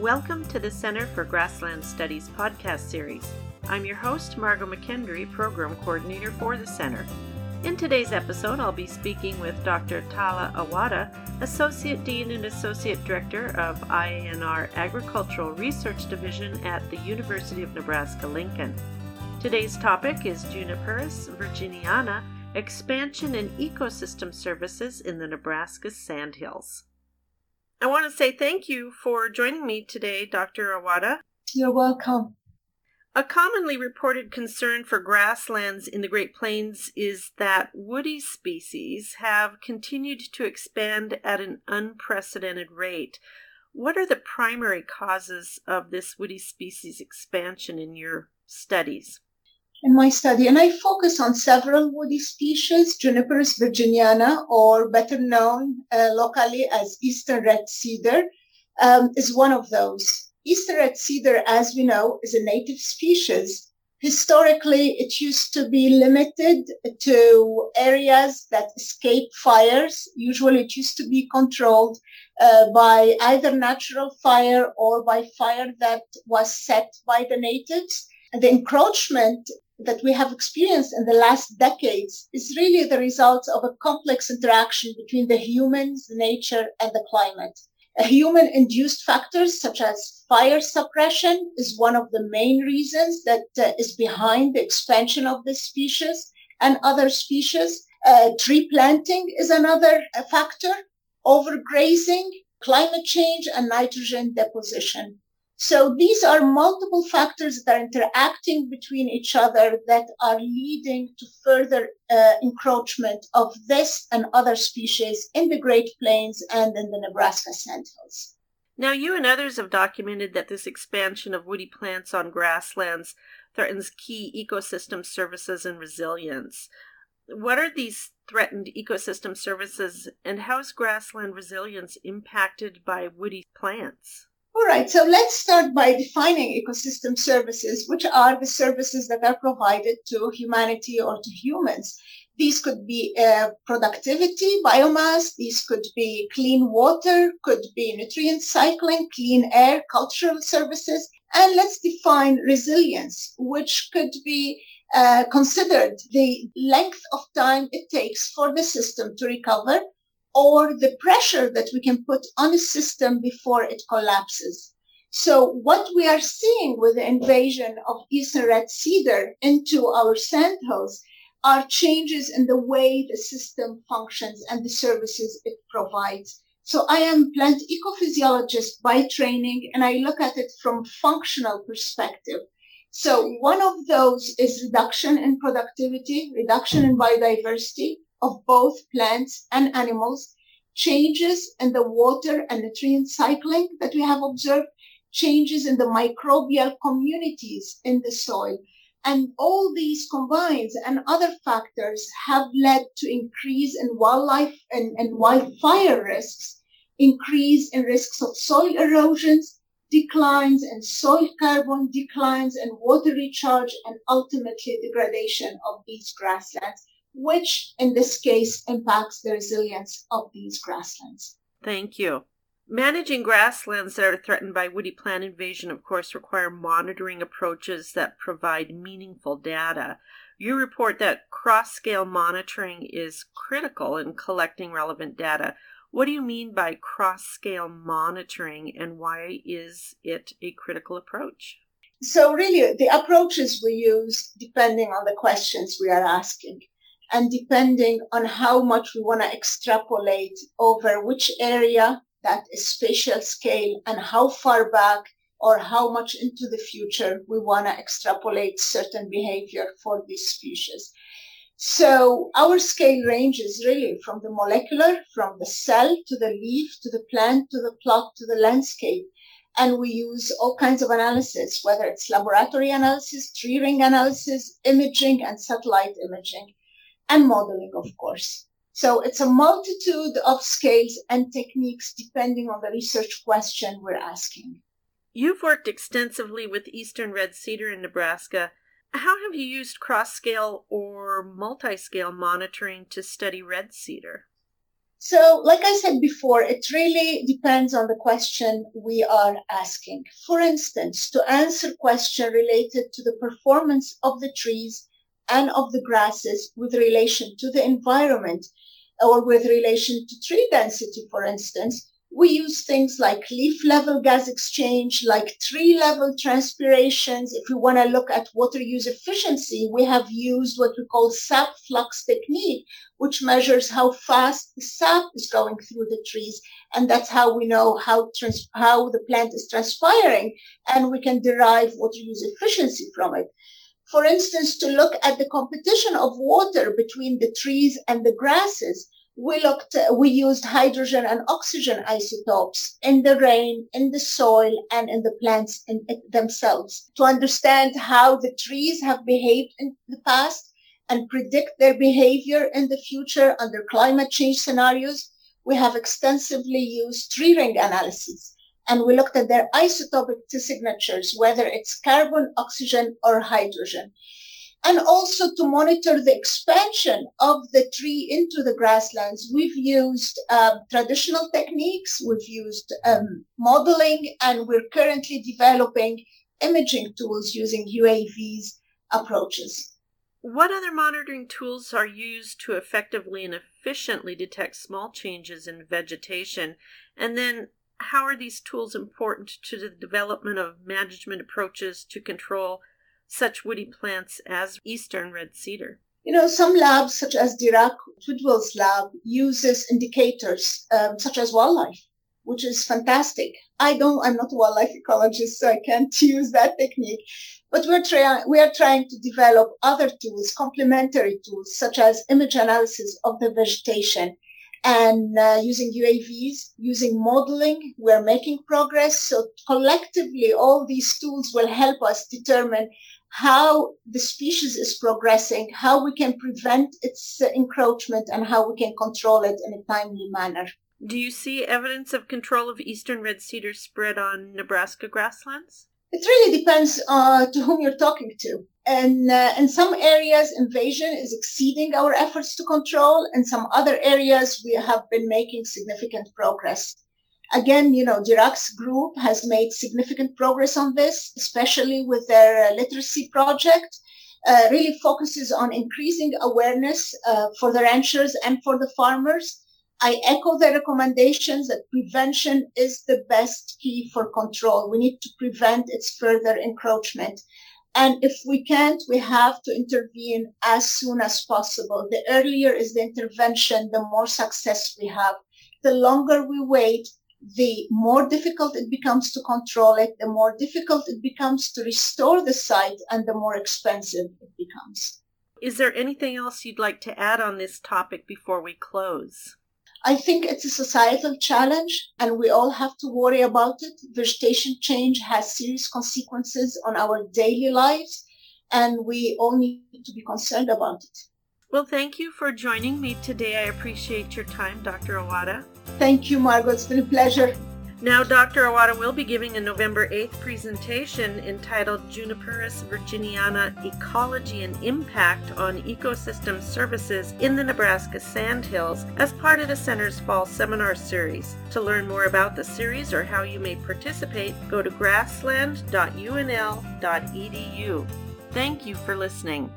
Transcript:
Welcome to the Center for Grassland Studies podcast series. I'm your host, Margot McKendry, Program Coordinator for the Center. In today's episode, I'll be speaking with Dr. Tala Awada, Associate Dean and Associate Director of IANR Agricultural Research Division at the University of Nebraska Lincoln. Today's topic is Juniperus virginiana expansion and ecosystem services in the Nebraska Sandhills. I want to say thank you for joining me today, Dr. Awada. You're welcome. A commonly reported concern for grasslands in the Great Plains is that woody species have continued to expand at an unprecedented rate. What are the primary causes of this woody species expansion in your studies? In my study, and I focus on several woody species, Juniperus virginiana, or better known uh, locally as eastern red cedar, um, is one of those. Eastern red cedar, as we know, is a native species. Historically, it used to be limited to areas that escape fires. Usually, it used to be controlled uh, by either natural fire or by fire that was set by the natives. The encroachment that we have experienced in the last decades is really the result of a complex interaction between the humans, nature, and the climate. Human induced factors such as fire suppression is one of the main reasons that uh, is behind the expansion of this species and other species. Uh, tree planting is another uh, factor, overgrazing, climate change, and nitrogen deposition. So these are multiple factors that are interacting between each other that are leading to further uh, encroachment of this and other species in the Great Plains and in the Nebraska Sandhills. Now, you and others have documented that this expansion of woody plants on grasslands threatens key ecosystem services and resilience. What are these threatened ecosystem services, and how is grassland resilience impacted by woody plants? All right, so let's start by defining ecosystem services, which are the services that are provided to humanity or to humans. These could be uh, productivity, biomass, these could be clean water, could be nutrient cycling, clean air, cultural services. And let's define resilience, which could be uh, considered the length of time it takes for the system to recover or the pressure that we can put on a system before it collapses. So what we are seeing with the invasion of eastern red cedar into our sandhills are changes in the way the system functions and the services it provides. So I am plant ecophysiologist by training and I look at it from functional perspective. So one of those is reduction in productivity, reduction in biodiversity, of both plants and animals, changes in the water and nutrient cycling that we have observed, changes in the microbial communities in the soil. And all these combined and other factors have led to increase in wildlife and, and wildfire risks, increase in risks of soil erosions, declines in soil carbon, declines in water recharge, and ultimately degradation of these grasslands which in this case impacts the resilience of these grasslands. Thank you. Managing grasslands that are threatened by woody plant invasion, of course, require monitoring approaches that provide meaningful data. You report that cross scale monitoring is critical in collecting relevant data. What do you mean by cross scale monitoring and why is it a critical approach? So, really, the approaches we use depending on the questions we are asking and depending on how much we want to extrapolate over which area that is spatial scale and how far back or how much into the future we want to extrapolate certain behavior for these species. So our scale ranges really from the molecular, from the cell to the leaf, to the plant, to the plot, to the landscape. And we use all kinds of analysis, whether it's laboratory analysis, tree ring analysis, imaging, and satellite imaging and modeling, of course. So it's a multitude of scales and techniques depending on the research question we're asking. You've worked extensively with eastern red cedar in Nebraska. How have you used cross scale or multi scale monitoring to study red cedar? So, like I said before, it really depends on the question we are asking. For instance, to answer question related to the performance of the trees and of the grasses with relation to the environment or with relation to tree density, for instance, we use things like leaf level gas exchange, like tree level transpirations. If we want to look at water use efficiency, we have used what we call sap flux technique, which measures how fast the sap is going through the trees. And that's how we know how, trans- how the plant is transpiring. And we can derive water use efficiency from it. For instance, to look at the competition of water between the trees and the grasses, we looked we used hydrogen and oxygen isotopes in the rain in the soil and in the plants in themselves to understand how the trees have behaved in the past and predict their behavior in the future under climate change scenarios. We have extensively used tree ring analysis and we looked at their isotopic signatures whether it's carbon oxygen or hydrogen and also to monitor the expansion of the tree into the grasslands. We've used um, traditional techniques, we've used um, modeling, and we're currently developing imaging tools using UAVs approaches. What other monitoring tools are used to effectively and efficiently detect small changes in vegetation? And then, how are these tools important to the development of management approaches to control such woody plants as eastern red cedar. You know, some labs, such as Dirac Twidwell's lab, uses indicators um, such as wildlife, which is fantastic. I don't, I'm not a wildlife ecologist, so I can't use that technique. But we're trying, we are trying to develop other tools, complementary tools, such as image analysis of the vegetation and uh, using UAVs, using modeling, we're making progress. So collectively, all these tools will help us determine how the species is progressing, how we can prevent its encroachment, and how we can control it in a timely manner. Do you see evidence of control of eastern red cedar spread on Nebraska grasslands? It really depends uh, to whom you're talking to. And uh, in some areas, invasion is exceeding our efforts to control. In some other areas, we have been making significant progress. Again, you know, Dirac's group has made significant progress on this, especially with their literacy project. Uh, really focuses on increasing awareness uh, for the ranchers and for the farmers. I echo the recommendations that prevention is the best key for control. We need to prevent its further encroachment. And if we can't, we have to intervene as soon as possible. The earlier is the intervention, the more success we have. The longer we wait, the more difficult it becomes to control it, the more difficult it becomes to restore the site, and the more expensive it becomes. Is there anything else you'd like to add on this topic before we close? I think it's a societal challenge and we all have to worry about it. Vegetation change has serious consequences on our daily lives and we all need to be concerned about it. Well, thank you for joining me today. I appreciate your time, Dr. Awada. Thank you, Margot. It's been a pleasure. Now, Dr. Awada will be giving a November 8th presentation entitled Juniperus virginiana Ecology and Impact on Ecosystem Services in the Nebraska Sandhills as part of the Center's Fall Seminar Series. To learn more about the series or how you may participate, go to grassland.unl.edu. Thank you for listening.